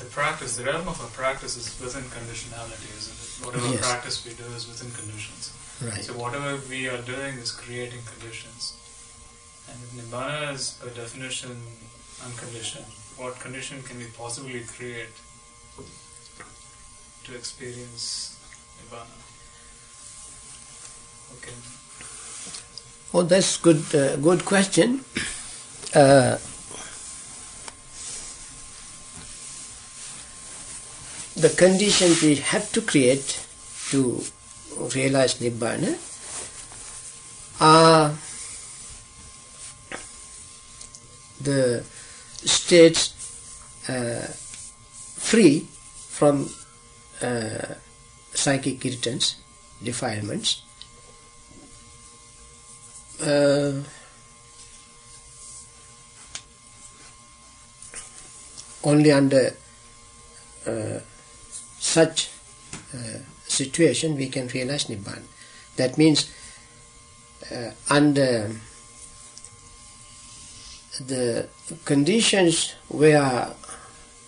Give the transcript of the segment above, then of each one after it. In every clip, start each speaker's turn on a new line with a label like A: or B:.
A: the practice, the realm of our practice is within conditionality, isn't it? Whatever
B: Yes.
A: practice we do is within conditions.
B: Right.
A: So whatever we are doing is creating conditions. And if Nibbana is a definition unconditioned, what condition can we possibly create to experience Nibbana? Okay.
B: Oh, that's good. Uh, good question. Uh, the conditions we have to create to realize nibbana are the states uh, free from uh, psychic irritants, defilements, uh, only under uh, such uh, situation we can realize Nibbana. That means uh, under the conditions where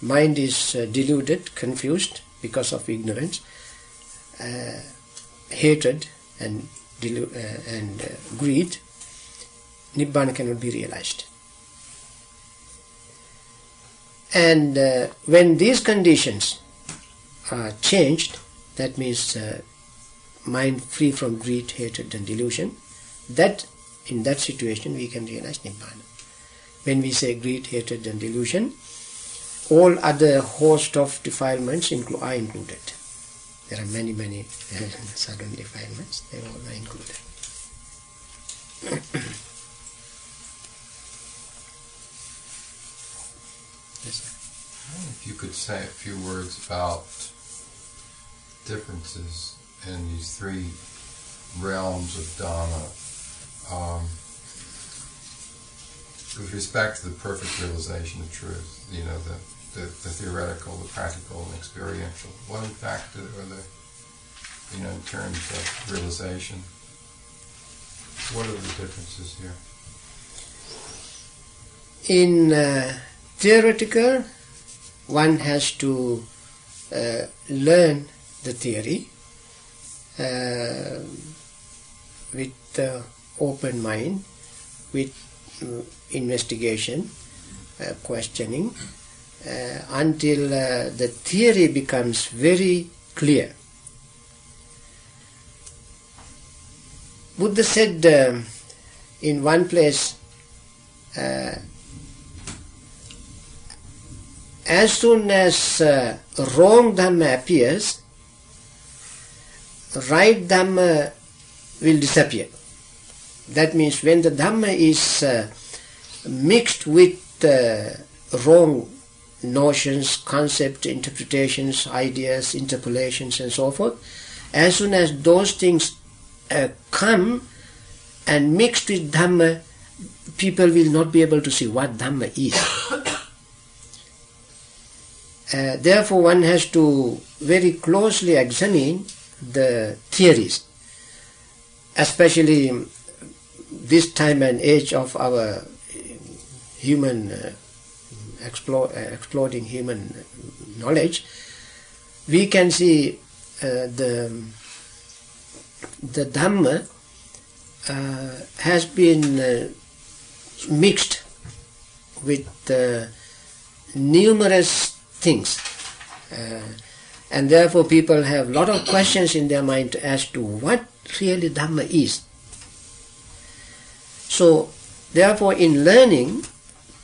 B: mind is uh, deluded, confused because of ignorance, uh, hatred and uh, and uh, greed, nibbana cannot be realized. And uh, when these conditions changed, that means uh, mind free from greed, hatred, and delusion. That in that situation we can realize nibbana. When we say greed, hatred, and delusion, all other host of defilements inclu- are included. There are many, many subtle defilements. They all are included. yes.
C: If you could say a few words about differences in these three realms of Dhamma um, with respect to the perfect realization of truth, you know, the, the, the theoretical, the practical, and experiential. What in fact are the, you know, in terms of realization, what are the differences here?
B: In uh, theoretical, one has to uh, learn the theory uh, with open mind, with uh, investigation, uh, questioning, uh, until the theory becomes very clear. Buddha said in one place, as soon as wrong dhamma appears, right dhamma will disappear. That means when the dhamma is uh, mixed with uh, wrong notions, concepts, interpretations, ideas, interpolations, and so forth, as soon as those things uh, come and mixed with dhamma, people will not be able to see what dhamma is. Uh, therefore, one has to very closely examine the theories, especially this time and age of our human uh, explore, uh, exploding human knowledge. We can see uh, the the Dhamma uh, has been uh, mixed with uh, numerous things. And therefore people have a lot of questions in their mind as to what really Dhamma is. So therefore in learning,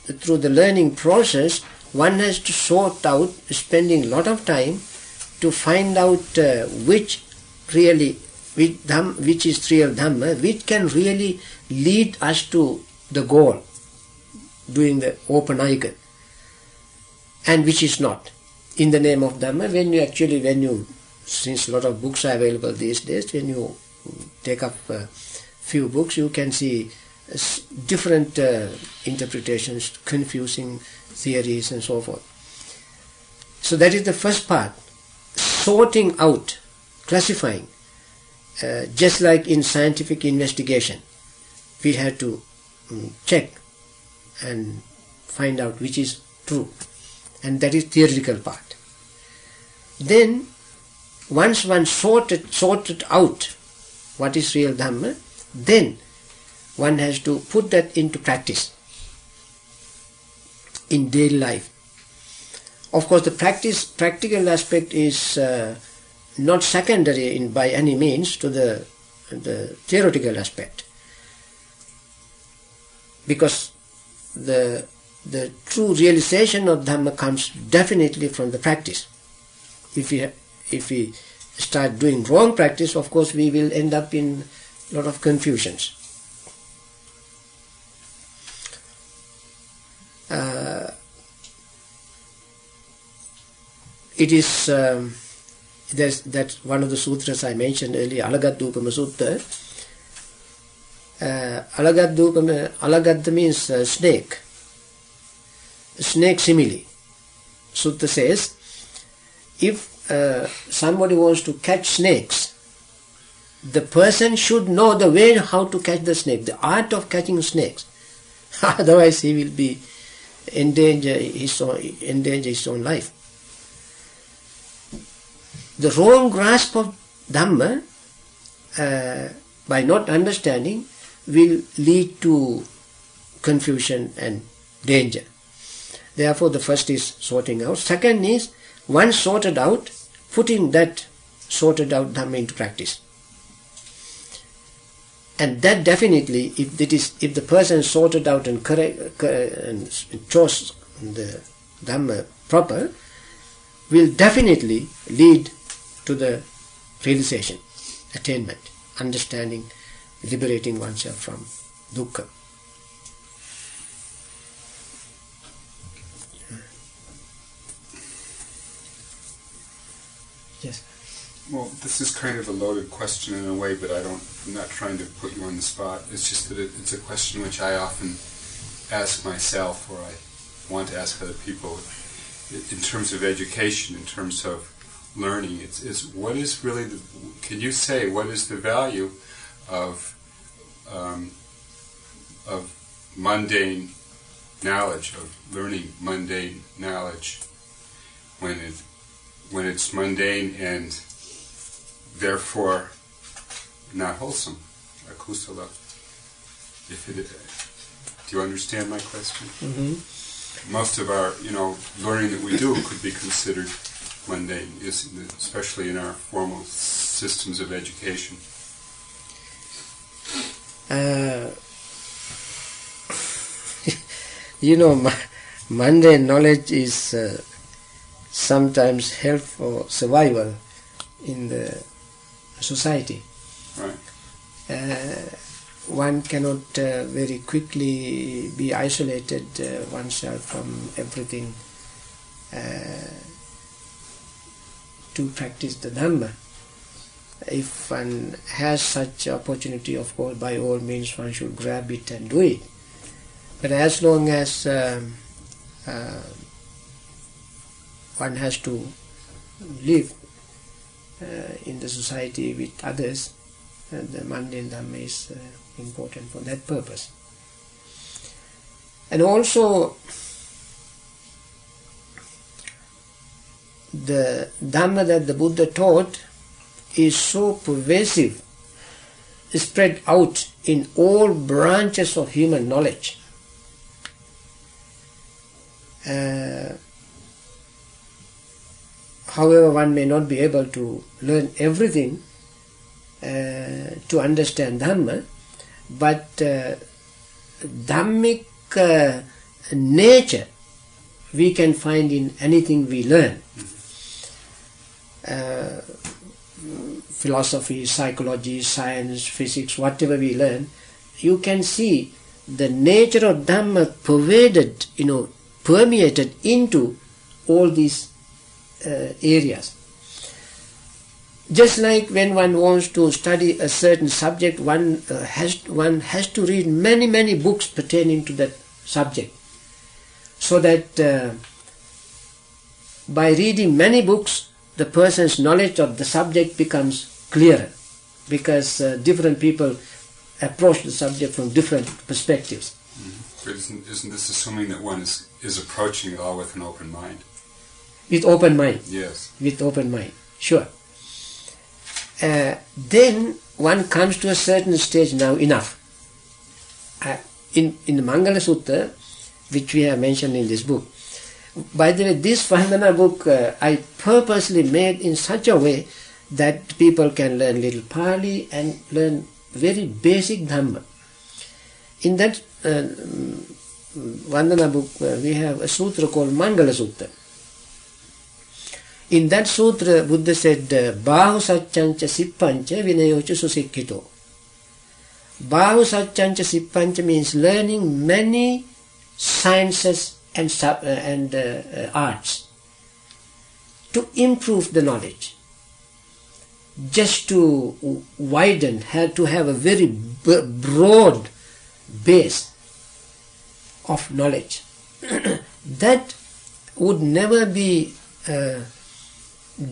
B: through the learning process, one has to sort out, spending a lot of time to find out uh, which really, which, dham, which is real Dhamma, which can really lead us to the goal, doing the open eye and which is not. In the name of Dhamma, when you actually, when you, since a lot of books are available these days, when you take up a few books, you can see different uh, interpretations, confusing theories and so forth. So that is the first part, sorting out, classifying. Uh, just like in scientific investigation, we have to mm, check and find out which is true and that is theoretical part. Then, once one sorted, sorted out what is real Dhamma, then one has to put that into practice in daily life. Of course, the practice practical aspect is uh, not secondary in by any means to the the theoretical aspect, because the the true realization of Dhamma comes definitely from the practice. If we if we start doing wrong practice, of course, we will end up in a lot of confusions. Uh, it is um, that's one of the sutras I mentioned earlier, Alagaddupama Sutta. Uh, means uh, snake. Snake simile. Sutta says, if uh, somebody wants to catch snakes, the person should know the way how to catch the snake, the art of catching snakes. Otherwise, he will be endanger his own, endanger his own life. The wrong grasp of Dhamma, uh, by not understanding, will lead to confusion and danger. Therefore, the first is sorting out. Second is, once sorted out, putting that sorted out Dhamma into practice. And that definitely, if it is, if the person sorted out and correct and chose the Dhamma proper, will definitely lead to the realization, attainment, understanding, liberating oneself from dukkha.
D: Well, this is kind of a loaded question in a way, but I don't. I'm not trying to put you on the spot. It's just that it, it's a question which I often ask myself, or I want to ask other people, in terms of education, in terms of learning. It's, it's what is really the. Can you say what is the value of um, of mundane knowledge, of learning mundane knowledge, when it when it's mundane and therefore not wholesome, akusala. If it, do you understand my question?
B: Mm-hmm.
D: Most of our, you know, learning that we do could be considered mundane, especially in our formal systems of education.
B: Uh, you know, mundane knowledge is uh, sometimes help for survival in the society.
D: Right.
B: Uh, one cannot uh, very quickly be isolated uh, oneself from everything uh, to practice the Dhamma. If one has such opportunity, of course, by all means one should grab it and do it. But as long as um, uh, one has to live uh, in the society with others, uh, the mundane Dhamma is uh, important for that purpose. And also, the Dhamma that the Buddha taught is so pervasive, spread out in all branches of human knowledge. Uh, however, one may not be able to learn everything uh, to understand Dhamma, but uh, Dhammic uh, nature we can find in anything we learn. Uh, philosophy, psychology, science, physics, whatever we learn, you can see the nature of Dhamma pervaded, you know, permeated into all these uh, areas. Just like when one wants to study a certain subject, one uh, has one has to read many many books pertaining to that subject, so that uh, by reading many books, the person's knowledge of the subject becomes clearer, because uh, different people approach the subject from different perspectives.
D: But isn't, isn't this assuming that one is is approaching it all with an open mind.
B: With open mind.
D: Yes.
B: With open mind. Sure. Uh, then one comes to a certain stage now, enough. Uh, in, in the Mangala Sutta, which we have mentioned in this book, by the way, this Vandana book uh, I purposely made in such a way that people can learn little Pali and learn very basic Dhamma. In that uh, Vandana book, uh, we have a sutra called Mangala Sutta. In that sutra, Buddha said, Bahu Satchancha Sippancha Vinayocha Susikkito. Bahu Satchancha Sippancha means learning many sciences and, uh, and uh, uh, arts to improve the knowledge just to widen had to have a very broad base of knowledge that would never be uh,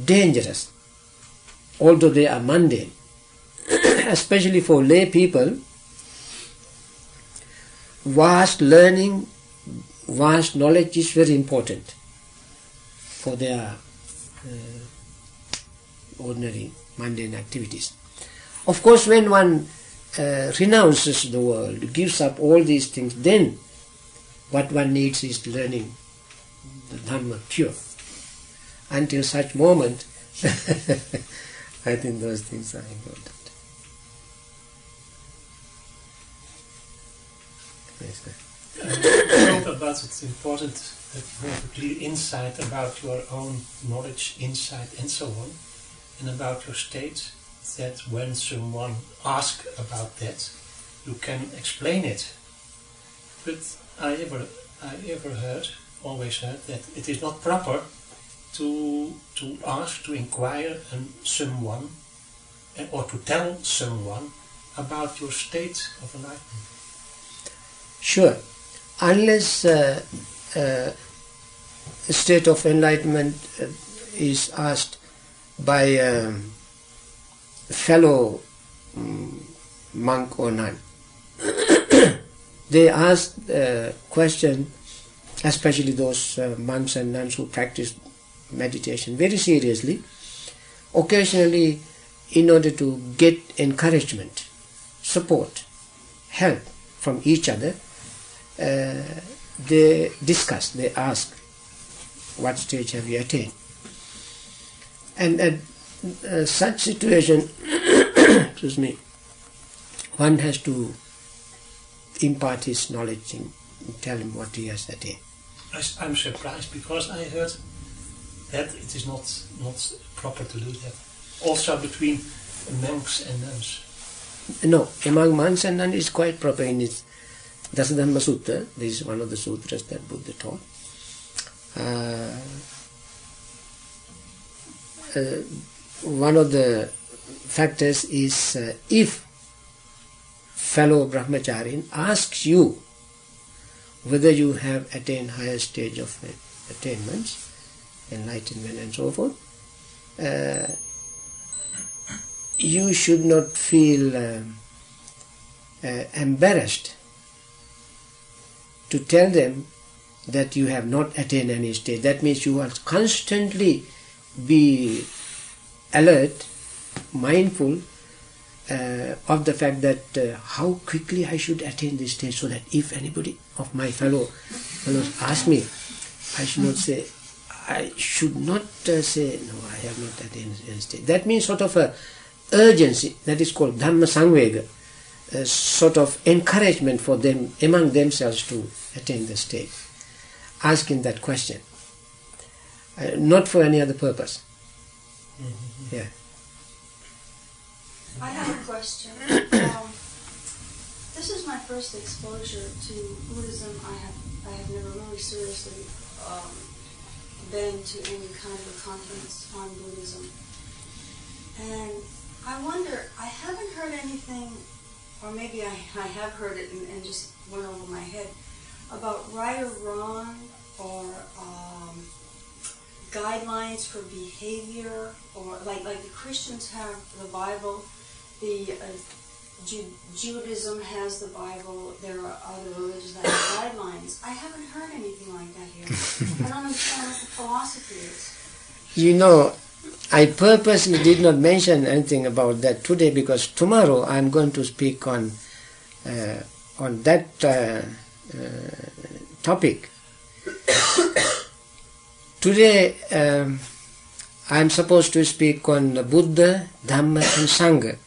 B: dangerous although they are mundane especially for lay people vast learning vast knowledge is very important for their uh, ordinary mundane activities. Of course, when one uh, renounces the world, gives up all these things, then what one needs is learning the Dhamma pure. Until such moment, I think those things are important.
E: Yes, uh, about it's important that you have a clear insight about your own knowledge, insight, and so on, and about your state. That when someone asks about that, you can explain it. But I ever, I ever heard, always heard that it is not proper to to ask, to inquire, and someone, eh, or to tell someone about your state of enlightenment.
B: Sure unless uh, uh, a state of enlightenment uh, is asked by a fellow um, monk or nun, they ask the question, especially those uh, monks and nuns who practice meditation very seriously, occasionally in order to get encouragement, support, help from each other, uh, they discuss, they ask, what stage have you attained? And at uh, such situation, excuse me, one has to impart his knowledge and tell him what he has attained.
E: I'm surprised because I heard that it is not not proper to do that. Also between monks and nuns.
B: No, among monks and nuns is quite proper in its Dasadhamma Sutta, this is one of the sutras that Buddha taught. Uh, uh, one of the factors is uh, if fellow brahmachari asks you whether you have attained higher stage of attainments, enlightenment and so forth, uh, you should not feel um, uh, embarrassed to tell them that you have not attained any stage. That means you will constantly be alert, mindful uh, of the fact that uh, how quickly I should attain this stage so that if anybody of my fellow fellows ask me, I should not say, I should not uh, say, no, I have not attained any stage. That means sort of a urgency, that is called Dhamma Sangvega a sort of encouragement for them among themselves to attain the state, asking that question, uh, not for any other purpose. Mm-hmm. Yeah.
F: I have a question. um, this is my first exposure to Buddhism. I have I have never really seriously um, been to any kind of a conference on Buddhism, and I wonder. I haven't heard anything or maybe I, I have heard it and, and just went over my head, about right or wrong or um, guidelines for behavior or like like the Christians have the Bible, the uh, Ju- Judaism has the Bible. There are other religions that have guidelines. I haven't heard anything like that here. I don't understand what the philosophy is.
B: You know, I purposely did not mention anything about that today because tomorrow I'm going to speak on uh, on that uh, uh, topic. today um, I'm supposed to speak on the Buddha, Dhamma, and Sangha.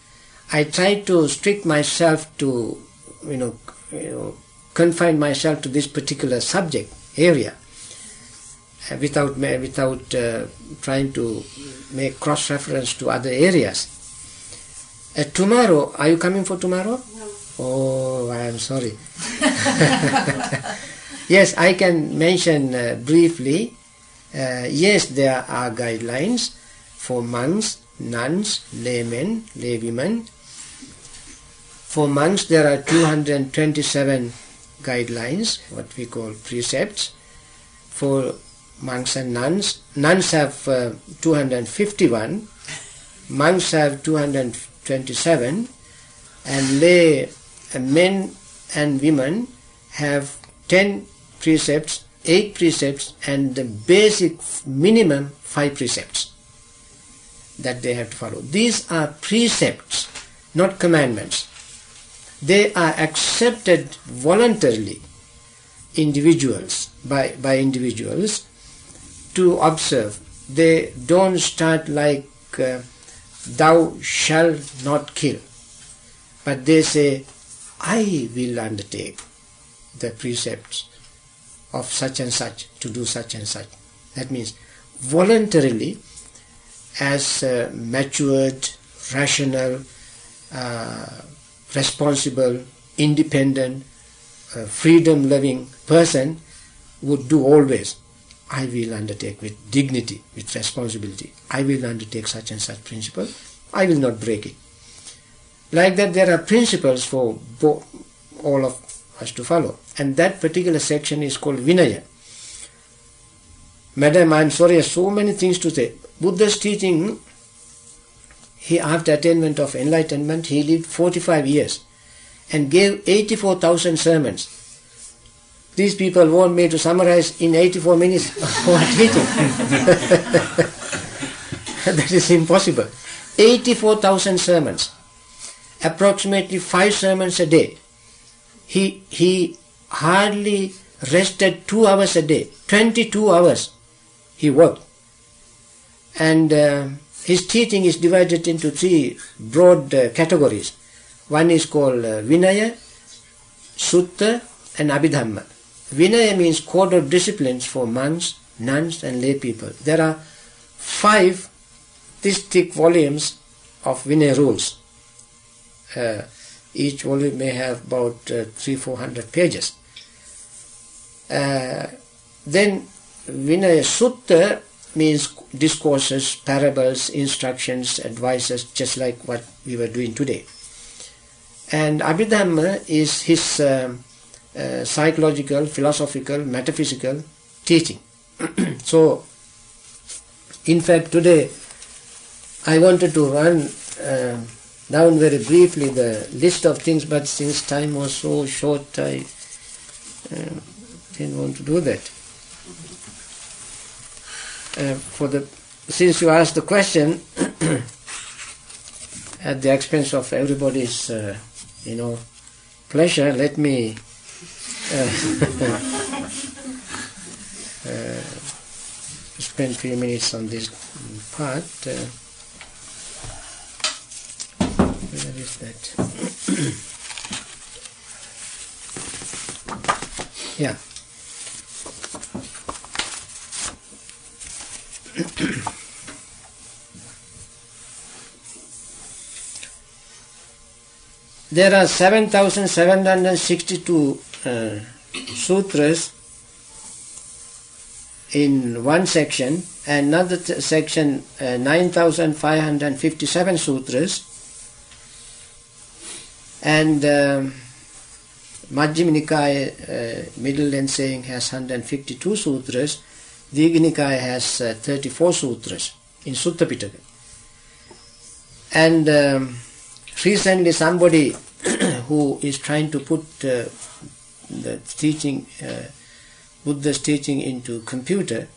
B: I try to strict myself to, you know, you know, confine myself to this particular subject area uh, without without uh, trying to make cross reference to other areas. Uh, tomorrow, are you coming for tomorrow?
F: No.
B: Oh, I am sorry. yes, I can mention uh, briefly. Uh, yes, there are guidelines for monks, nuns, laymen, laywomen. For monks, there are 227 guidelines, what we call precepts. For monks and nuns, nuns have uh, 251, monks have 227, and lay uh, men and women have 10 precepts, 8 precepts, and the basic minimum 5 precepts that they have to follow. These are precepts, not commandments. They are accepted voluntarily individuals by, by individuals to observe. They don't start like uh, thou shall not kill, but they say I will undertake the precepts of such and such to do such and such. That means voluntarily, as a matured, rational, uh, responsible, independent, uh, freedom loving person would do always. I will undertake with dignity, with responsibility. I will undertake such and such principle. I will not break it. Like that, there are principles for all of us to follow. And that particular section is called Vinaya. Madam, I am sorry, I have so many things to say. Buddha's teaching, he after attainment of enlightenment, he lived 45 years and gave 84,000 sermons. These people want me to summarize in 84 minutes what that is impossible. 84,000 sermons, approximately 5 sermons a day. He, he hardly rested 2 hours a day, 22 hours he worked. And uh, his teaching is divided into three broad uh, categories. One is called uh, Vinaya, Sutta, and Abhidhamma. Vinaya means code of disciplines for monks, nuns, and lay people. There are five this thick volumes of Vinaya rules. Uh, each volume may have about uh, three, four hundred pages. Uh, then Vinaya Sutta means discourses, parables, instructions, advices, just like what we were doing today. And Abhidhamma is his um, uh, psychological, philosophical, metaphysical teaching. so, in fact, today I wanted to run uh, down very briefly the list of things, but since time was so short, I uh, didn't want to do that. Uh, for the since you asked the question at the expense of everybody's uh, you know pleasure, let me uh, uh, spend a few minutes on this part. Uh, where is that? yeah. there are 7762 uh, sutras in one section, and another section uh, 9557 sutras, and um, Majjhima Nikaya, uh, middle length saying has 152 sutras, Digha Nikaya has uh, 34 sutras in Sutta Pitaka. And um, recently somebody who is trying to put uh, the teaching, uh, Buddha's teaching into computer,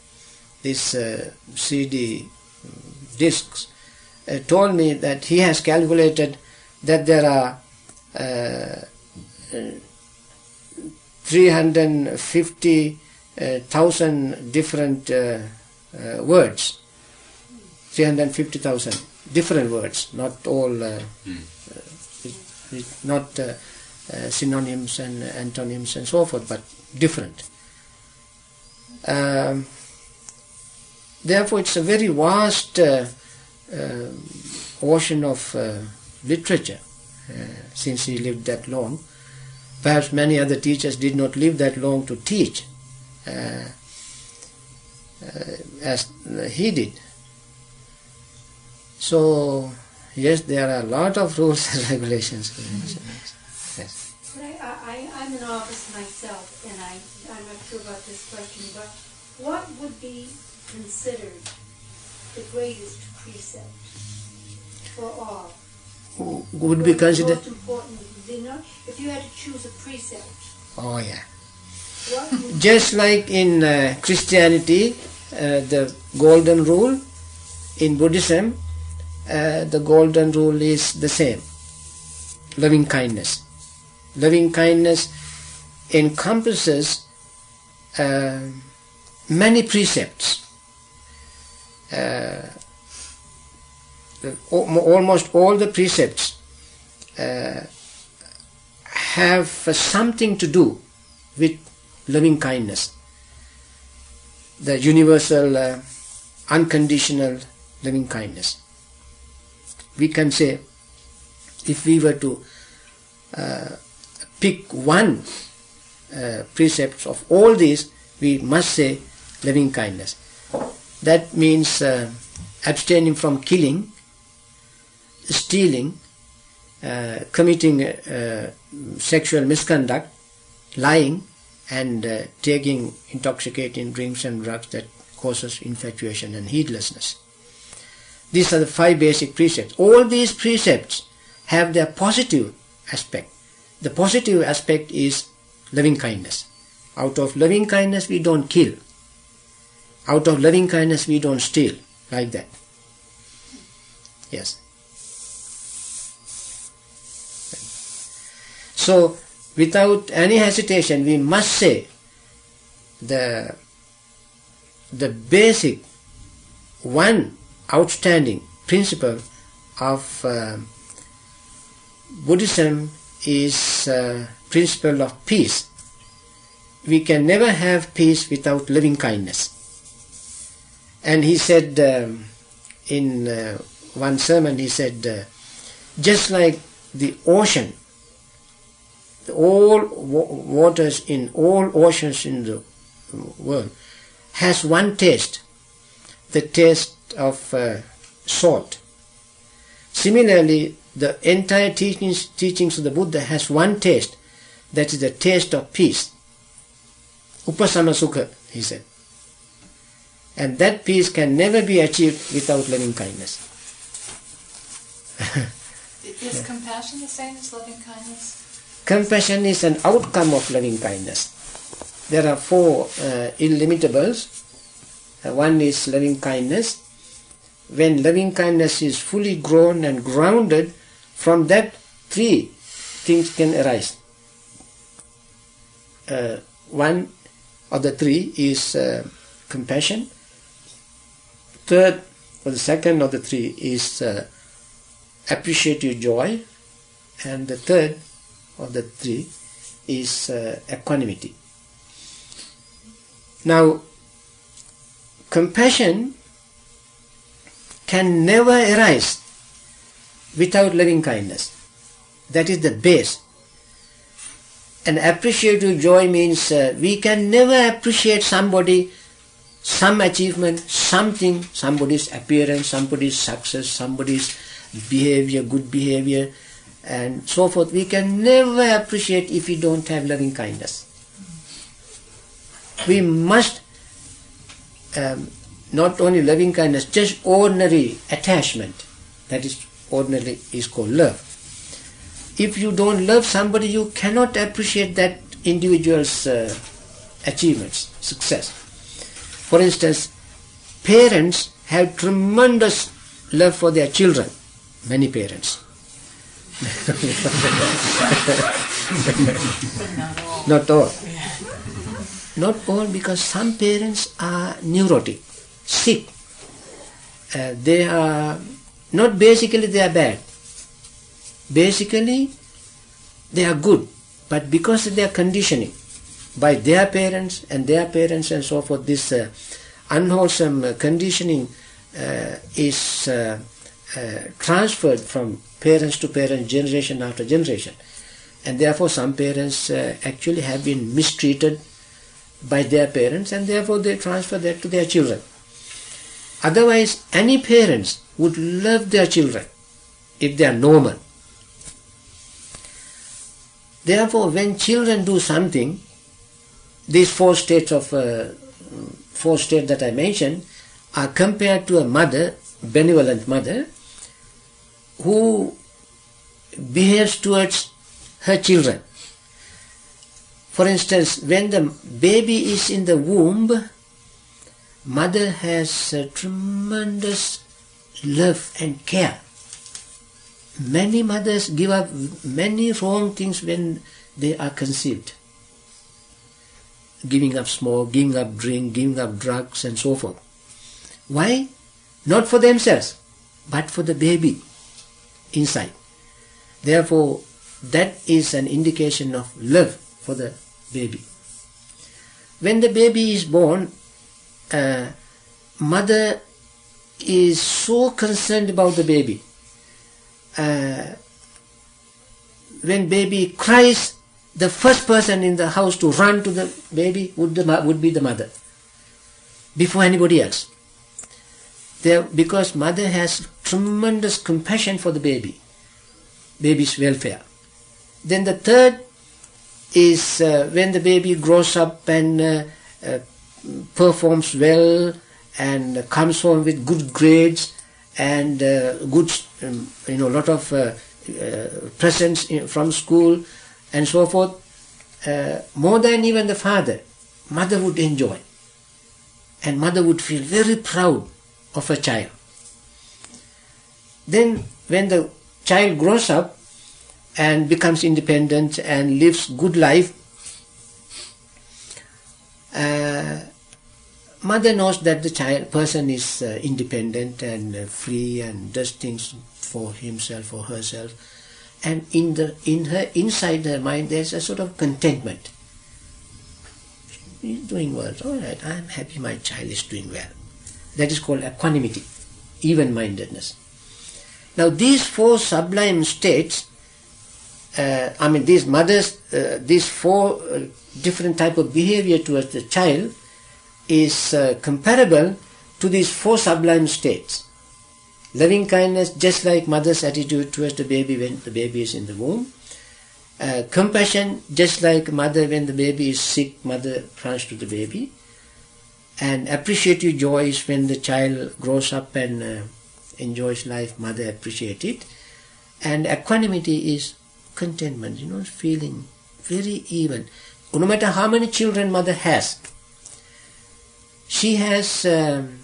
B: this uh, CD discs, uh, told me that he has calculated that there are uh, 350,000 different uh, uh, words. 350,000 different words, not all, uh, it- it- not uh, uh, synonyms and antonyms and so forth, but different. Um, therefore, it's a very vast uh, uh, ocean of uh, literature uh, since he lived that long. Perhaps many other teachers did not live that long to teach Uh, uh, as he did. So, yes, there are a lot of rules and regulations. Yes.
G: But I, I'm in office myself, and I, I'm not sure about this question, but what would be considered the greatest precept for all?
B: Would be considered.
G: Most important, if you had to choose a precept,
B: Oh, yeah. Just like in uh, Christianity, uh, the golden rule, in Buddhism, uh, the golden rule is the same loving kindness. Loving kindness encompasses uh, many precepts. Uh, almost all the precepts uh, have something to do with loving kindness, the universal, uh, unconditional loving kindness. We can say, if we were to uh, pick one uh, precept of all these, we must say loving kindness. That means uh, abstaining from killing, stealing, uh, committing uh, sexual misconduct, lying, and uh, taking intoxicating drinks and drugs that causes infatuation and heedlessness. These are the five basic precepts. All these precepts have their positive aspect. The positive aspect is loving kindness. Out of loving kindness, we don't kill. Out of loving kindness, we don't steal. Like that. Yes. So, without any hesitation, we must say the the basic one outstanding principle of uh, Buddhism is uh, principle of peace. We can never have peace without loving kindness. And he said um, in uh, one sermon, he said, uh, just like the ocean, all waters in all oceans in the world has one taste, the taste of uh, salt. Similarly, the entire teachings, teachings of the Buddha has one taste, that is the taste of peace. Upasama sukha, he said. And that peace can never be achieved without loving kindness.
H: Is compassion the same as loving kindness?
B: Compassion is an outcome of loving kindness. There are four uh, illimitables. Uh, one is loving kindness. When loving kindness is fully grown and grounded, from that three things can arise. Uh, one of the three is uh, compassion. Third, or the second of the three is uh, appreciative joy. And the third of the three is uh, equanimity. Now, compassion can never arise without loving kindness. That is the base. And appreciative joy means uh, we can never appreciate somebody, some achievement, something, somebody's appearance, somebody's success, somebody's behavior, good behavior, and so forth. We can never appreciate if we don't have loving kindness. We must um, not only loving kindness, just ordinary attachment. That is ordinarily is called love. if you don't love somebody, you cannot appreciate that individual's uh, achievements, success. For instance, parents have tremendous love for their children, many parents. not all. Not all because some parents are neurotic, sick. Uh, they are not basically they are bad. Basically they are good, but because of their conditioning by their parents and their parents and so forth, this uh, unwholesome uh, conditioning uh, is uh, transferred from parents to parents, generation after generation. And therefore, some parents uh, actually have been mistreated by their parents, and therefore they transfer that to their children. Otherwise, any parents would love their children if they are normal. Therefore, when children do something, these four states of uh, four states that I mentioned are compared to a mother, benevolent mother, who behaves towards her children. For instance, when the baby is in the womb, mother has a tremendous love and care. Many mothers give up many wrong things when they are conceived. Giving up smoke, giving up drink, giving up drugs and so forth. Why? Not for themselves, but for the baby inside. Therefore, that is an indication of love for the baby. When the baby is born, uh, mother is so concerned about the baby. Uh, when baby cries, the first person in the house to run to the baby would, the, would be the mother, before anybody else. There, because mother has tremendous compassion for the baby, baby's welfare. Then the third is uh, when the baby grows up and uh, uh, performs well and comes home with good grades and uh, good, um, you know, lot of uh, uh, presents in, from school and so forth. more than even the father, mother would enjoy, and mother would feel very proud of a child. Then, when the child grows up and becomes independent and lives good life, uh, mother knows that the child person is uh, independent and uh, free and does things for himself or herself, and in the in her inside her mind there's a sort of contentment. He's doing well. All right, I'm happy my child is doing well. That is called equanimity, even-mindedness. Now these four sublime states, uh, I mean these mothers, uh, these four uh, different type of behavior towards the child is uh, comparable to these four sublime states. Loving kindness, just like mother's attitude towards the baby when the baby is in the womb. Uh, compassion, just like mother when the baby is sick, mother runs to the baby and appreciative joy is when the child grows up and uh, enjoys life, mother appreciate it. And equanimity is contentment, you know, feeling very even. No matter how many children mother has, she has um,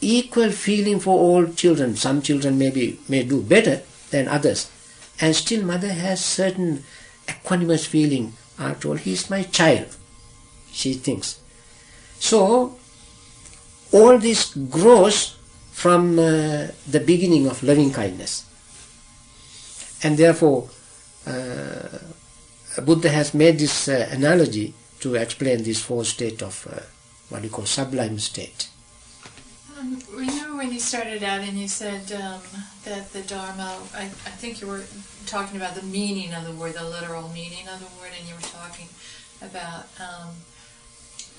B: equal feeling for all children. Some children maybe may do better than others. And still mother has certain equanimous feeling. After all, he is my child, she thinks. So, all this grows from uh, the beginning of loving kindness. And therefore, uh, Buddha has made this uh, analogy to explain this fourth state of uh, what you call sublime state.
H: Um, remember when you started out and you said um, that the Dharma, I, I think you were talking about the meaning of the word, the literal meaning of the word, and you were talking about um,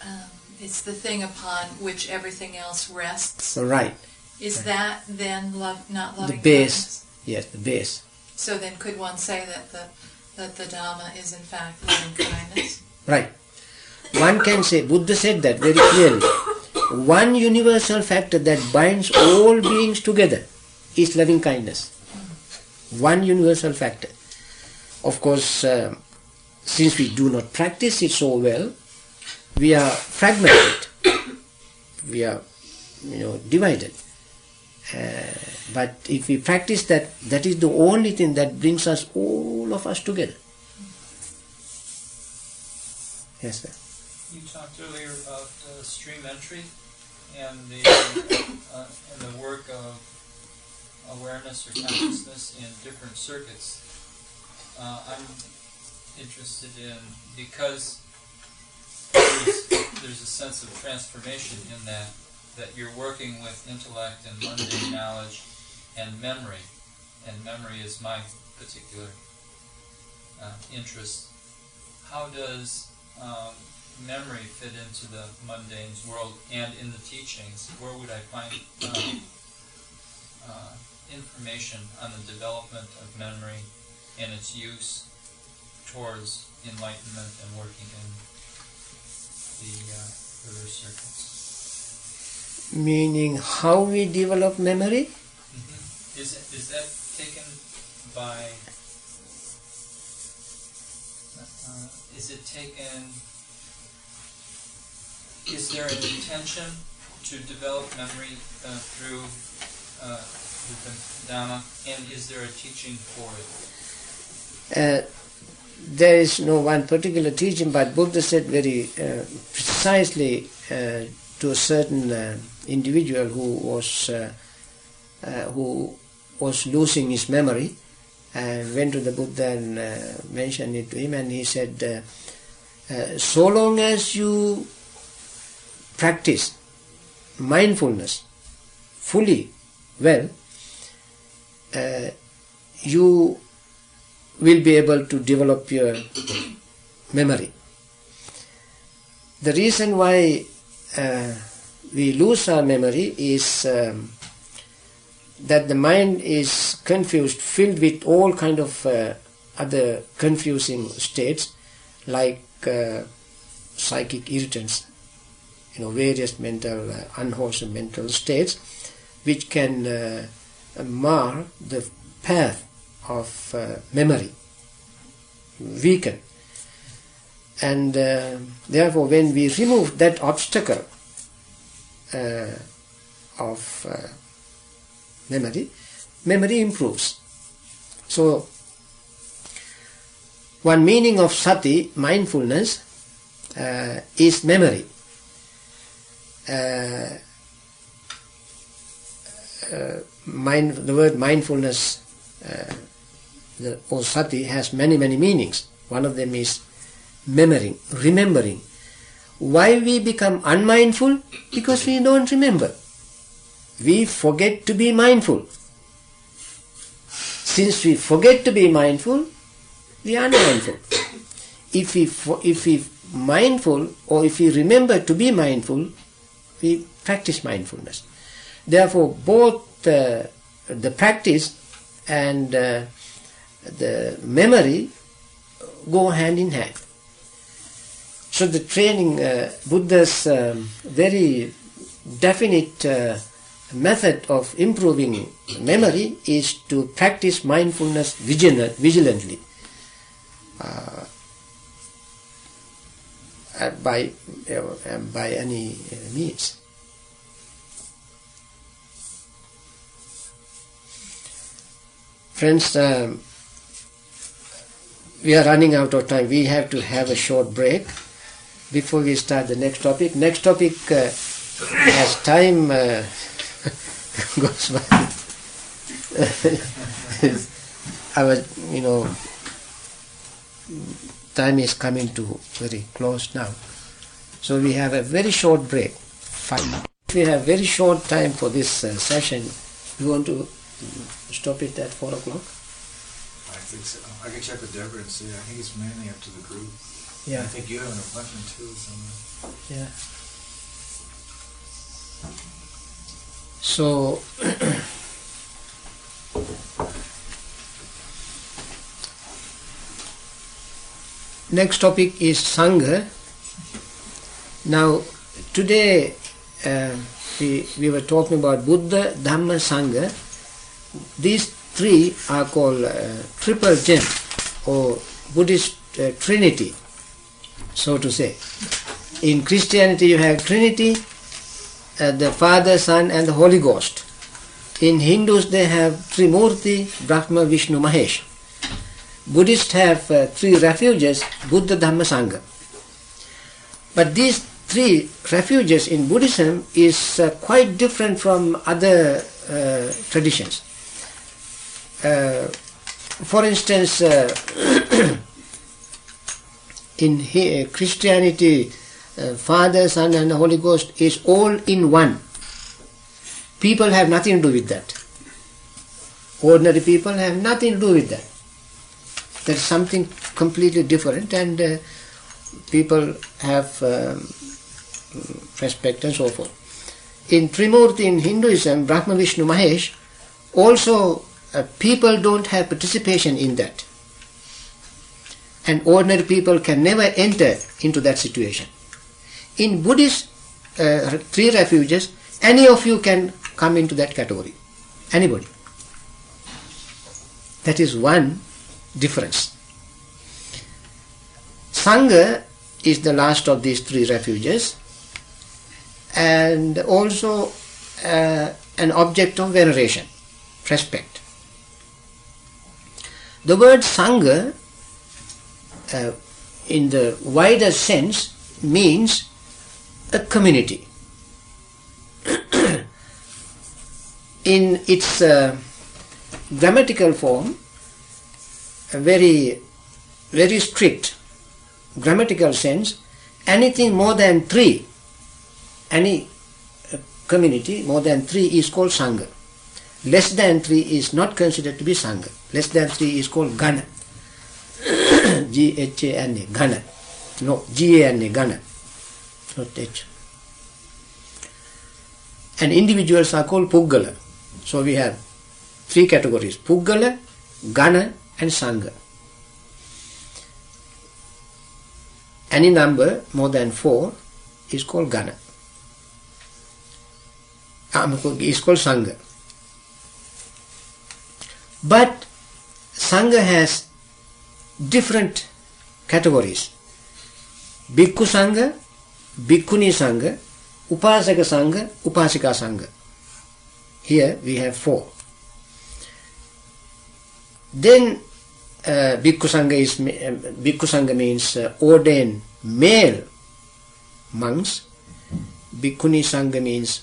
H: um it's the thing upon which everything else rests.
B: Right.
H: Is that then love, not loving
B: The base.
H: kindness?
B: Yes, the base.
H: So then, could one say that the that the Dhamma is in fact loving kindness?
B: Right. One can say, Buddha said that very clearly. One universal factor that binds all beings together is loving kindness. One universal factor. of course, uh, since we do not practice it so well, we are fragmented. we are, you know, divided. Uh, but if we practice that, that is the only thing that brings us, all of us together. Yes, sir.
I: You talked earlier about uh, stream entry and the uh, and the work of awareness or consciousness in different circuits. Uh, I'm interested in because there's, there's a sense of transformation in that that you're working with intellect and mundane knowledge and memory, and memory is my particular uh, interest. How does um, memory fit into the mundane's world and in the teachings? Where would I find um, uh, information on the development of memory and its use towards enlightenment and working in the uh, reverse circuits?
B: Meaning how we develop memory?
I: Mm-hmm. Is, is that taken by uh, is it taken is there an intention to develop memory uh, through uh, the Dhamma, and is there a teaching for it?
B: Uh, there is no one particular teaching, but Buddha said very uh, precisely uh, to a certain uh, individual who was uh, uh, who was losing his memory, and went to the Buddha and uh, mentioned it to him, and he said, "So long as you practice mindfulness fully well, uh, you will be able to develop your memory. The reason why uh, we lose our memory is um, that the mind is confused, filled with all kind of uh, other confusing states like uh, psychic irritants you know, various mental, uh, unwholesome mental states, which can uh, mar the path of uh, memory, weaken. And uh, therefore, when we remove that obstacle of uh, memory, memory improves. So, one meaning of sati, mindfulness, is memory uh, uh, mind, the word mindfulness uh, the, or sati has many, many meanings. One of them is remembering, remembering. Why we become unmindful? Because we don't remember. We forget to be mindful. Since we forget to be mindful, we are unmindful. If we, if we mindful or if we remember to be mindful, we practice mindfulness. Therefore, both uh, the practice and uh, the memory go hand in hand. So the training, uh, Buddha's um, very definite uh, method of improving memory is to practice mindfulness vigilant, vigilantly. Uh, uh, by uh, by any uh, means. Friends, um, we are running out of time. We have to have a short break before we start the next topic. Next topic, uh, as time uh, goes by, was, you know, time is coming to very close now. So we have a very short break. Five. We have very short time for this uh, session. You want to stop it at four o'clock?
J: I think so. I can check with Deborah and see. I think it's mainly up to the group.
B: Yeah.
J: I think you have an appointment too somewhere.
B: Yeah. So Next topic is Sangha. Now, today uh, we, we were talking about Buddha, Dhamma, Sangha. These three are called uh, triple gem or Buddhist uh, trinity, so to say. In Christianity, you have Trinity, uh, the Father, Son, and the Holy Ghost. In Hindus, they have Trimurti, Brahma, Vishnu, Mahesh. Buddhists have uh, three refuges Buddha, Dhamma, Sangha. But these three refuges in Buddhism is uh, quite different from other uh, traditions. Uh, for instance, uh, in Christianity, uh, Father, Son, and the Holy Ghost is all in one. People have nothing to do with that. Ordinary people have nothing to do with that. That's something completely different, and uh, people have um, respect and so forth. In Trimurti in Hinduism, Brahma, Vishnu, Mahesh, also uh, people don't have participation in that. And ordinary people can never enter into that situation. In Buddhist uh, three refuges, any of you can come into that category. Anybody. That is one difference. Sangha is the last of these three refuges and also uh, an object of veneration, respect. The word Sangha, uh, in the wider sense, means a community. in its uh, grammatical form, a very, very strict grammatical sense, anything more than three, any uh, community more than three is called Sangha. Less than three is not considered to be Sangha. Less than three is called Gana. G-H-A-N-A, Gana. No, G-A-N-A, Gana. Not H. And individuals are called Puggala. So we have three categories, Puggala, Gana and Sangha. Any number more than four is called Gana. Um, is called Sangha. But Sangha has different categories. Bhikkhu Sangha, Bhikkhuni Sangha, Upasaka Sangha, Upasika Sangha. Here we have four. Then uh, Bhikkhu Sangha is uh, Bhikkhu Sangha means uh, ordained male monks. Bhikkhuni Sangha means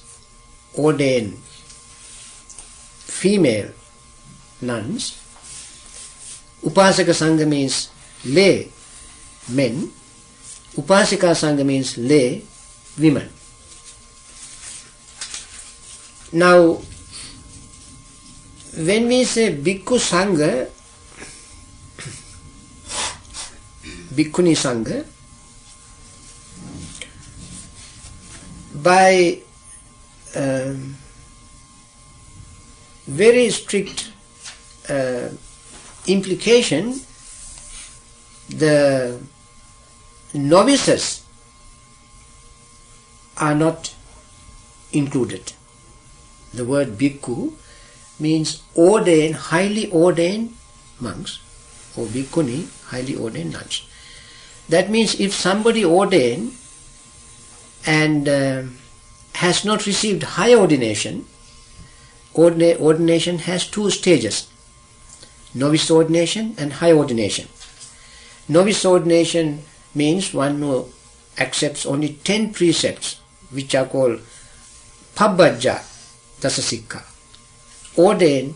B: ordained female nuns. Upasaka Sangha means lay men. Upasika Sangha means lay women. Now, when we say Bhikkhu Sangha, Bhikkhuni Sangha, by um, very strict uh, implication, the novices are not included. The word bhikkhu means ordained, highly ordained monks, or bhikkhuni, highly ordained nuns. That means if somebody ordained and uh, has not received high ordination, ordina- ordination has two stages novice ordination and high ordination. Novice ordination means one who accepts only 10 precepts, which are called Pabbajja Dasasikha, Ordain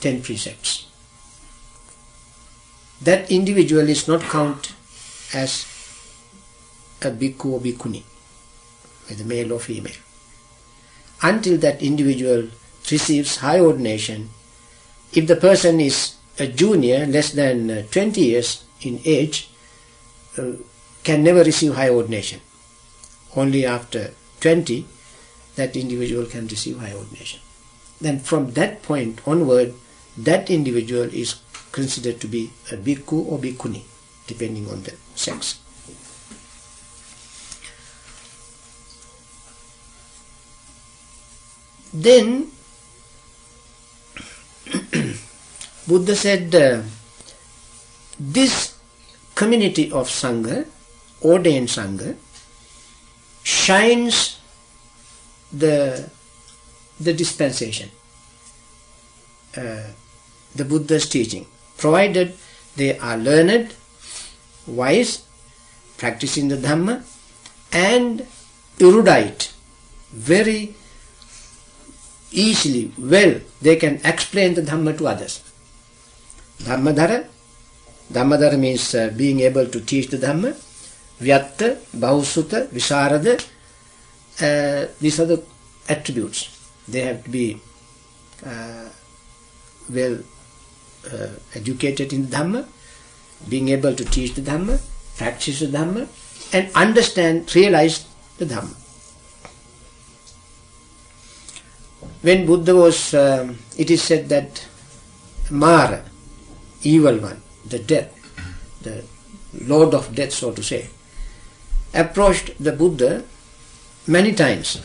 B: 10 precepts. That individual is not counted as a bhikkhu or bhikkhuni, whether male or female. Until that individual receives high ordination, if the person is a junior, less than uh, 20 years in age, uh, can never receive high ordination. Only after 20, that individual can receive high ordination. Then from that point onward, that individual is considered to be a bhikkhu or bhikkhuni, depending on the sex. Then Buddha said, uh, this community of Sangha, ordained Sangha, shines the, the dispensation, uh, the Buddha's teaching, provided they are learned, wise, practicing the Dhamma, and erudite, very easily, well, they can explain the Dhamma to others. Dhammadhara, Dhammadhara means uh, being able to teach the Dhamma. Vyatta, Bahusuta, Visarada, uh, these are the attributes. They have to be uh, well uh, educated in Dhamma, being able to teach the Dhamma, practice the Dhamma, and understand, realize the Dhamma. When Buddha was, um, it is said that Mara, evil one, the death, the lord of death, so to say, approached the Buddha many times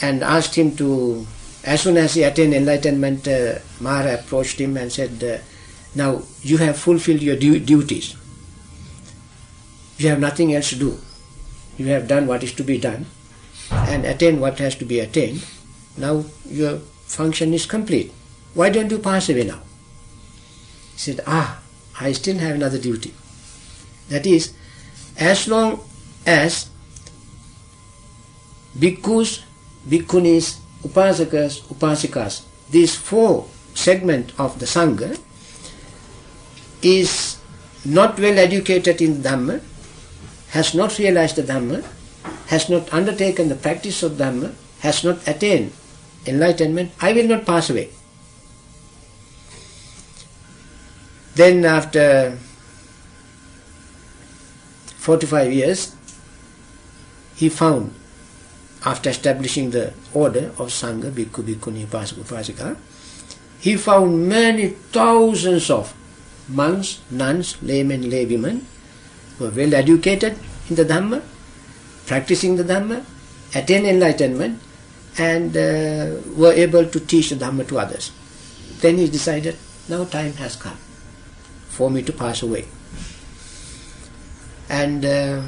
B: and asked him to, as soon as he attained enlightenment, uh, Mara approached him and said, uh, Now you have fulfilled your du- duties. You have nothing else to do. You have done what is to be done and attained what has to be attained. Now your function is complete. Why don't you pass away now? He said, Ah, I still have another duty. That is, as long as bhikkhus, bhikkhunis, upasakas, upasikas, these four segment of the Sangha is not well educated in Dhamma, has not realized the Dhamma, has not undertaken the practice of Dhamma, has not attained enlightenment, I will not pass away. Then after 45 years, he found, after establishing the order of Sangha, Bhikkhu, Bhikkhuni, he found many thousands of monks, nuns, laymen, laywomen who were well educated in the Dhamma, practicing the Dhamma, attained enlightenment, and uh, were able to teach the Dhamma to others. Then he decided, now time has come for me to pass away. And uh,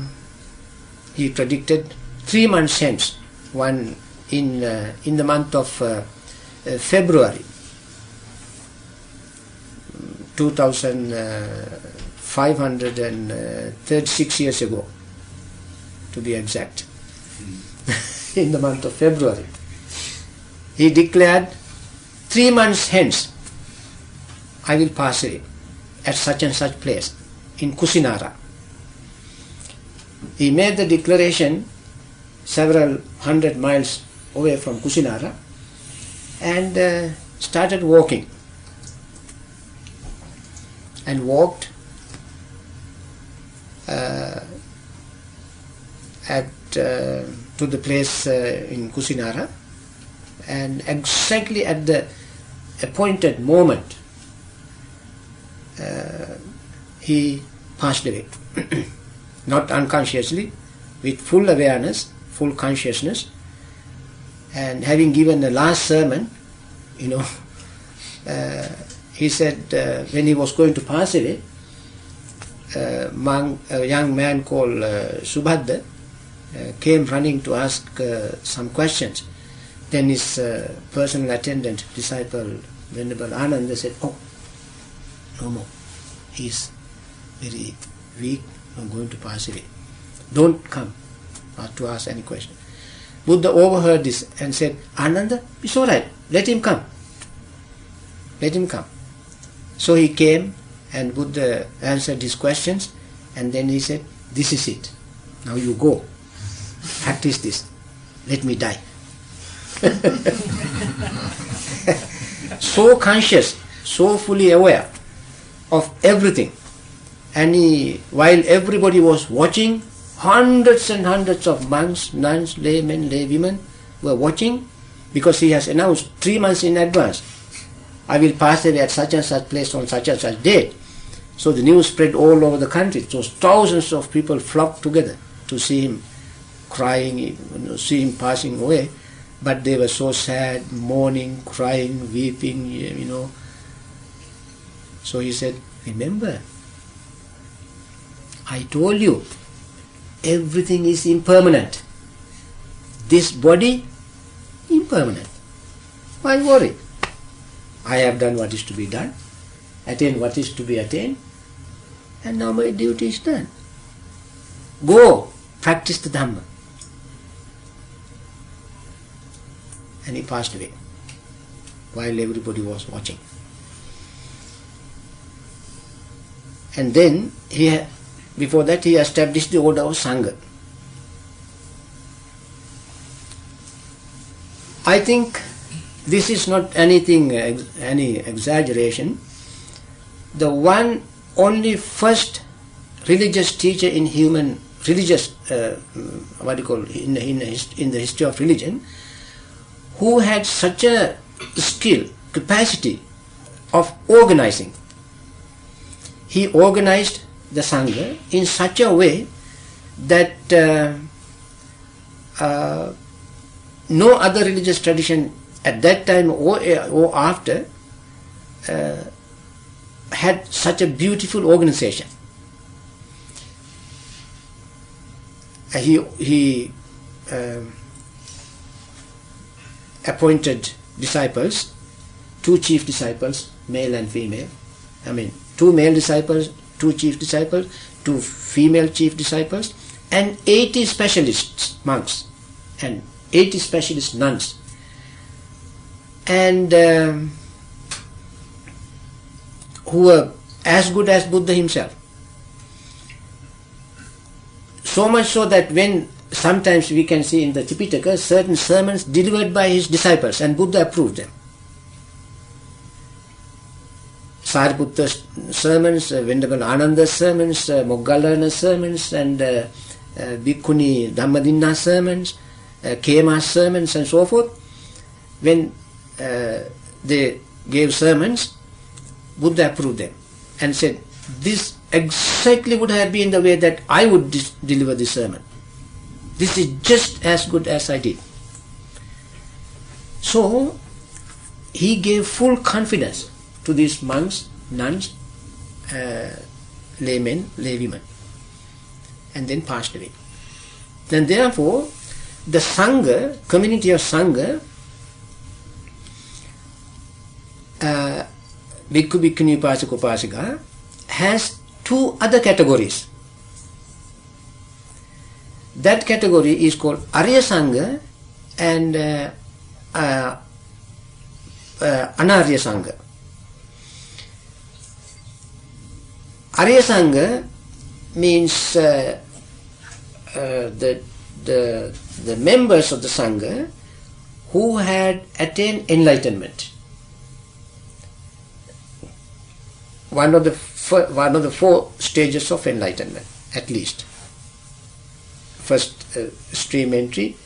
B: he predicted three months hence, one in uh, in the month of uh, uh, February, 2536 years ago, to be exact, in the month of February. He declared, three months hence, I will pass away at such and such place in Kusinara. He made the declaration several hundred miles away from Kusinara and uh, started walking. And walked uh, at uh, to the place uh, in Kusinara, and exactly at the appointed moment, uh, he passed away. Not unconsciously, with full awareness, full consciousness, and having given the last sermon, you know, uh, he said uh, when he was going to pass away, uh, a young man called uh, Subhadda uh, came running to ask uh, some questions. Then his uh, personal attendant, disciple Venerable Ananda said, Oh, no more. He is very weak, I'm going to pass away. Don't come uh, to ask any question. Buddha overheard this and said, Ananda, it's all right, let him come. Let him come. So he came and Buddha answered his questions and then he said, This is it. Now you go. Practice this. Let me die. so conscious, so fully aware of everything. And he, while everybody was watching, hundreds and hundreds of monks, nuns, laymen, laywomen were watching because he has announced three months in advance. I will pass away at such and such place on such and such date. So the news spread all over the country. So thousands of people flocked together to see him crying, see him passing away. But they were so sad, mourning, crying, weeping, you know. So he said, Remember, I told you, everything is impermanent. This body, impermanent. Why worry? I have done what is to be done, attained what is to be attained, and now my duty is done. Go, practice the Dhamma. And he passed away while everybody was watching. And then he, before that, he established the order of Sangha. I think this is not anything, any exaggeration. The one only first religious teacher in human religious, uh, mm, what do you call in in in the history of religion, who had such a skill, capacity of organizing. He organized the Sangha in such a way that uh, uh, no other religious tradition at that time or, or after uh, had such a beautiful organization. Uh, he he um, appointed disciples, two chief disciples, male and female. I mean, two male disciples, two chief disciples, two female chief disciples, and 80 specialists, monks, and 80 specialist nuns. And um, who were as good as Buddha himself. So much so that when sometimes we can see in the Tipitaka certain sermons delivered by his disciples and Buddha approved them. Sariputta's sermons, uh, Venerable Ananda's sermons, uh, sermons, and uh, uh, Bhikkhuni Dhammadinna's sermons, uh, Khema's sermons, and so forth. When uh, they gave sermons, Buddha approved them and said, This exactly would have been the way that I would deliver this sermon. This is just as good as I did. So, he gave full confidence to these monks, nuns, uh, laymen, laywomen, and then passed away. Then, therefore, the Sangha, community of Sangha, uh, Bhikkhu Bhikkhuni Upasaka Upasika has two other categories. That category is called Arya Sangha and uh, uh, uh, Anarya Sangha. Arya Sangha means uh, uh, the, the, the members of the Sangha who had attained enlightenment. One of the one of the four stages of enlightenment, at least. First uh, stream entry,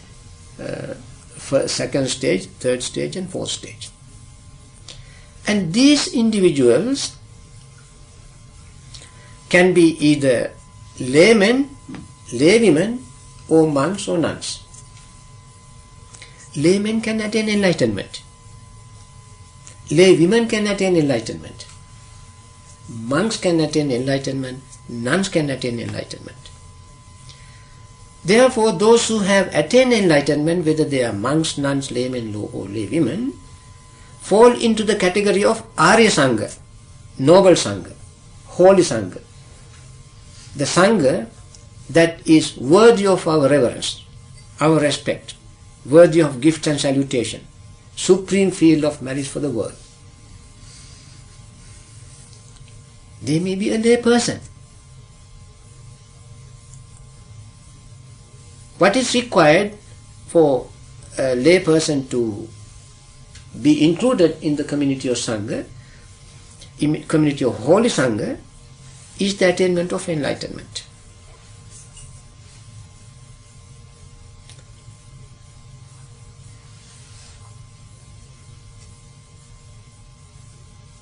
B: uh, fir- second stage, third stage, and fourth stage. And these individuals can be either laymen, laywomen, or monks or nuns. Laymen can attain enlightenment. Laywomen can attain enlightenment. Monks can attain enlightenment. Nuns can attain enlightenment. Therefore, those who have attained enlightenment, whether they are monks, nuns, laymen, or laywomen, fall into the category of Arya Sangha, noble Sangha, holy Sangha. The Sangha that is worthy of our reverence, our respect, worthy of gift and salutation, supreme field of merit for the world. They may be a lay person. What is required for a lay person to be included in the community of Sangha, community of Holy Sangha, is the attainment of enlightenment.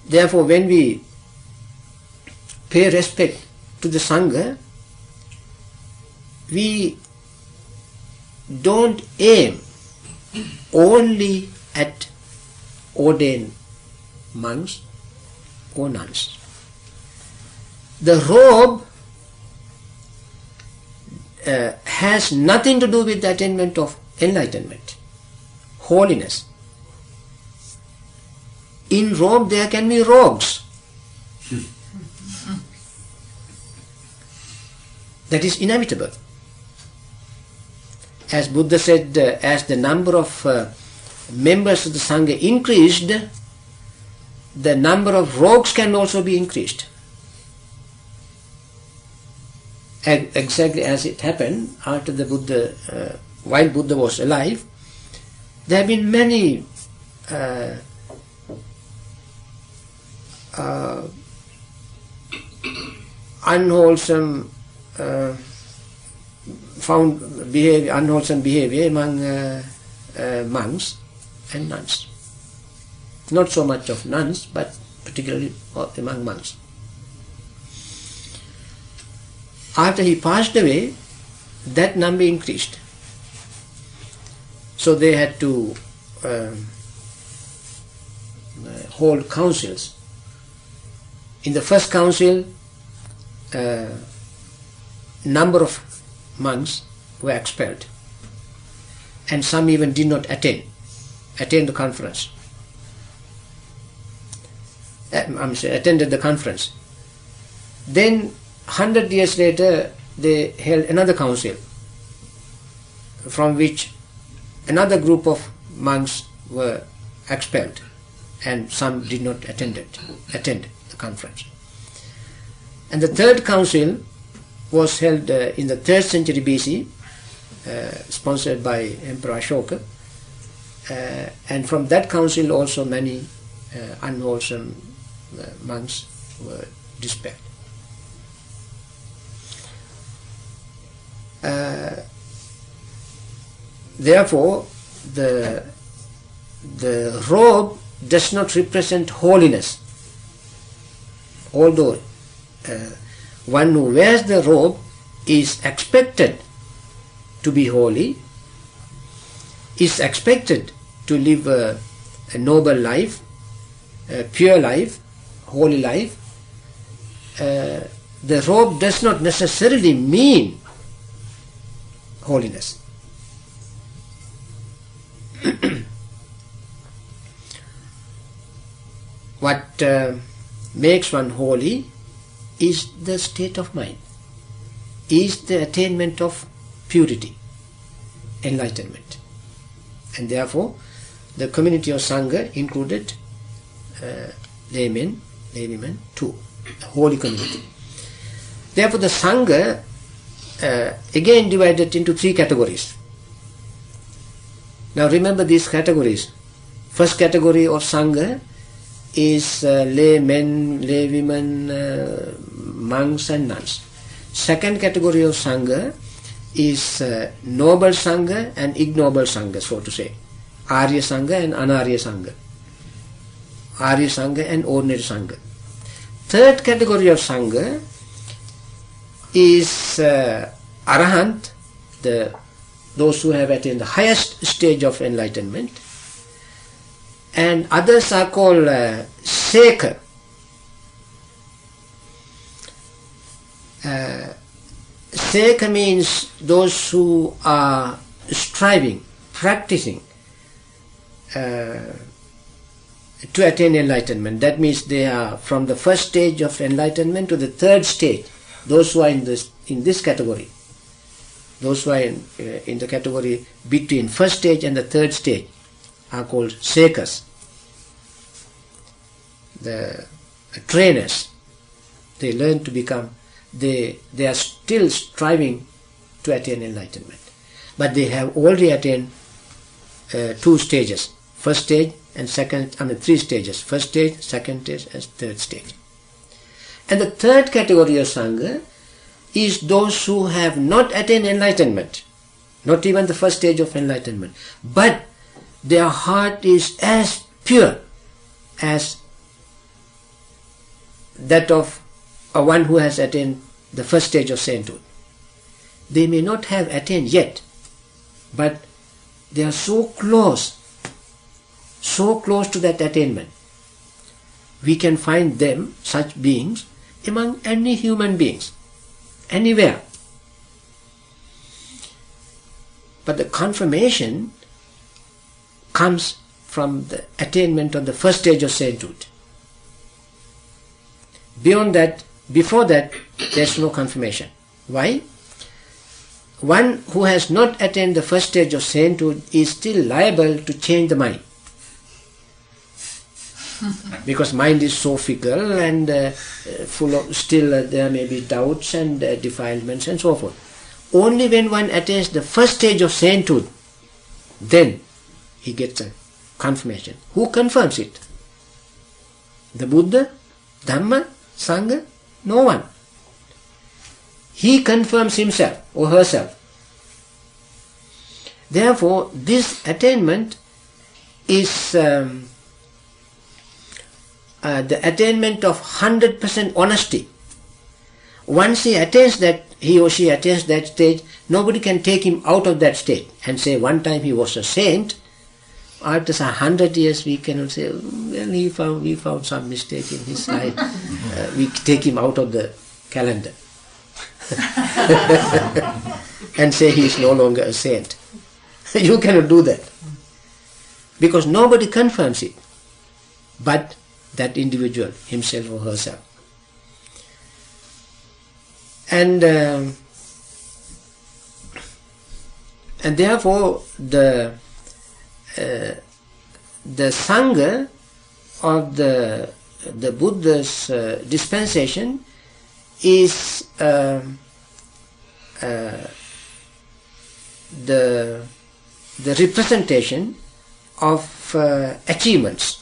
B: Therefore, when we pay respect to the Sangha, we don't aim only at ordained monks or nuns. The robe uh, has nothing to do with the attainment of enlightenment, holiness. In robe there can be rogues. that is inevitable. As Buddha said, uh, as the number of uh, members of the Sangha increased, the number of rogues can also be increased. And exactly as it happened after the Buddha, uh, while Buddha was alive, there have been many uh, uh, unwholesome uh, found behavior, unwholesome behavior among uh, uh, monks and nuns. Not so much of nuns, but particularly among monks. After he passed away, that number increased. So they had to um, uh, hold councils. In the first council, uh, number of monks were expelled, and some even did not attend attend the conference. Uh, I'm sorry, attended the conference. Then, hundred years later, they held another council, from which another group of monks were expelled, and some did not attend it, attend the conference. And the third council was held uh, in the third century BC, uh, sponsored by Emperor Ashoka. Uh, and from that council also many uh, unwholesome uh, monks were dispelled. Uh, therefore, the the robe does not represent holiness, although one who wears the robe is expected to be holy, is expected to live a, a noble life, a pure life, holy life. Uh, the robe does not necessarily mean holiness. what uh, makes one holy is the state of mind, is the attainment of purity, enlightenment. And therefore, the community of Sangha included uh, laymen, laywomen too, the holy community. Therefore, the Sangha uh, again divided into three categories. Now remember these categories. First category of Sangha is uh, laymen, laywomen, uh, monks and nuns. Second category of Sangha is uh, noble Sangha and ignoble Sangha, so to say. Arya Sangha and Anarya Sangha. Arya Sangha and ordinary Sangha. Third category of Sangha is uh, Arahant, the, those who have attained the highest stage of enlightenment. And others are called uh, Sekha. Uh, means those who are striving, practicing uh, to attain enlightenment. That means they are from the first stage of enlightenment to the third stage. Those who are in this in this category, those who are in, uh, in the category between first stage and the third stage, are called sekhas. The trainers. They learn to become. They they are still striving to attain enlightenment, but they have already attained uh, two stages first stage and second, I mean three stages, first stage, second stage and third stage. And the third category of Sangha is those who have not attained enlightenment, not even the first stage of enlightenment, but their heart is as pure as that of a one who has attained the first stage of sainthood. They may not have attained yet, but they are so close so close to that attainment. We can find them, such beings, among any human beings, anywhere. But the confirmation comes from the attainment of the first stage of sainthood. Beyond that, before that, there's no confirmation. Why? One who has not attained the first stage of sainthood is still liable to change the mind. Because mind is so fickle and uh, full of still uh, there may be doubts and uh, defilements and so forth. Only when one attains the first stage of sainthood, then he gets a confirmation. Who confirms it? The Buddha, Dhamma, Sangha? No one. He confirms himself or herself. Therefore, this attainment is um, uh, the attainment of 100% honesty. Once he attains that, he or she attains that stage, nobody can take him out of that state and say one time he was a saint. After a hundred years, we cannot say, well, he found, we found some mistake in his life. Uh, we take him out of the calendar and say he is no longer a saint. you cannot do that because nobody confirms it but that individual, himself or herself. And um, and therefore the uh, the sangha of the the Buddha's uh, dispensation is um, uh, the the representation of uh, achievements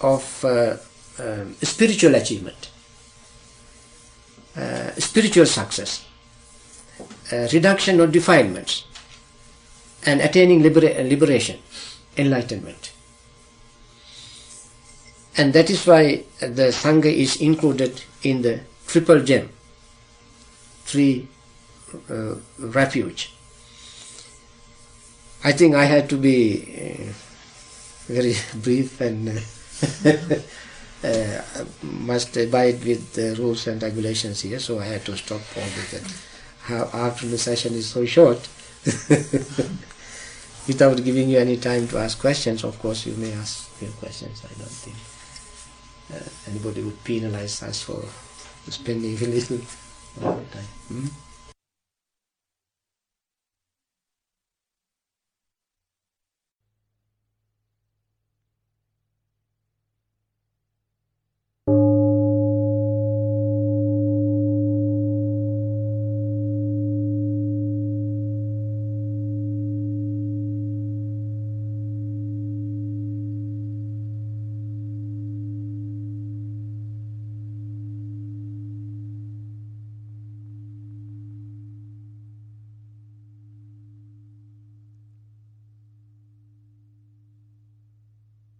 B: of uh, um, spiritual achievement, uh, spiritual success, uh, reduction of defilements, and attaining libera- liberation, enlightenment. And that is why the Sangha is included in the triple gem, three uh, refuge. I think I had to be uh, very brief and uh, uh, must abide with the rules and regulations here, so I had to stop all this. After the session is so short, without giving you any time to ask questions, of course you may ask your questions. I don't think uh, anybody would penalize us for spending a little time. Hmm?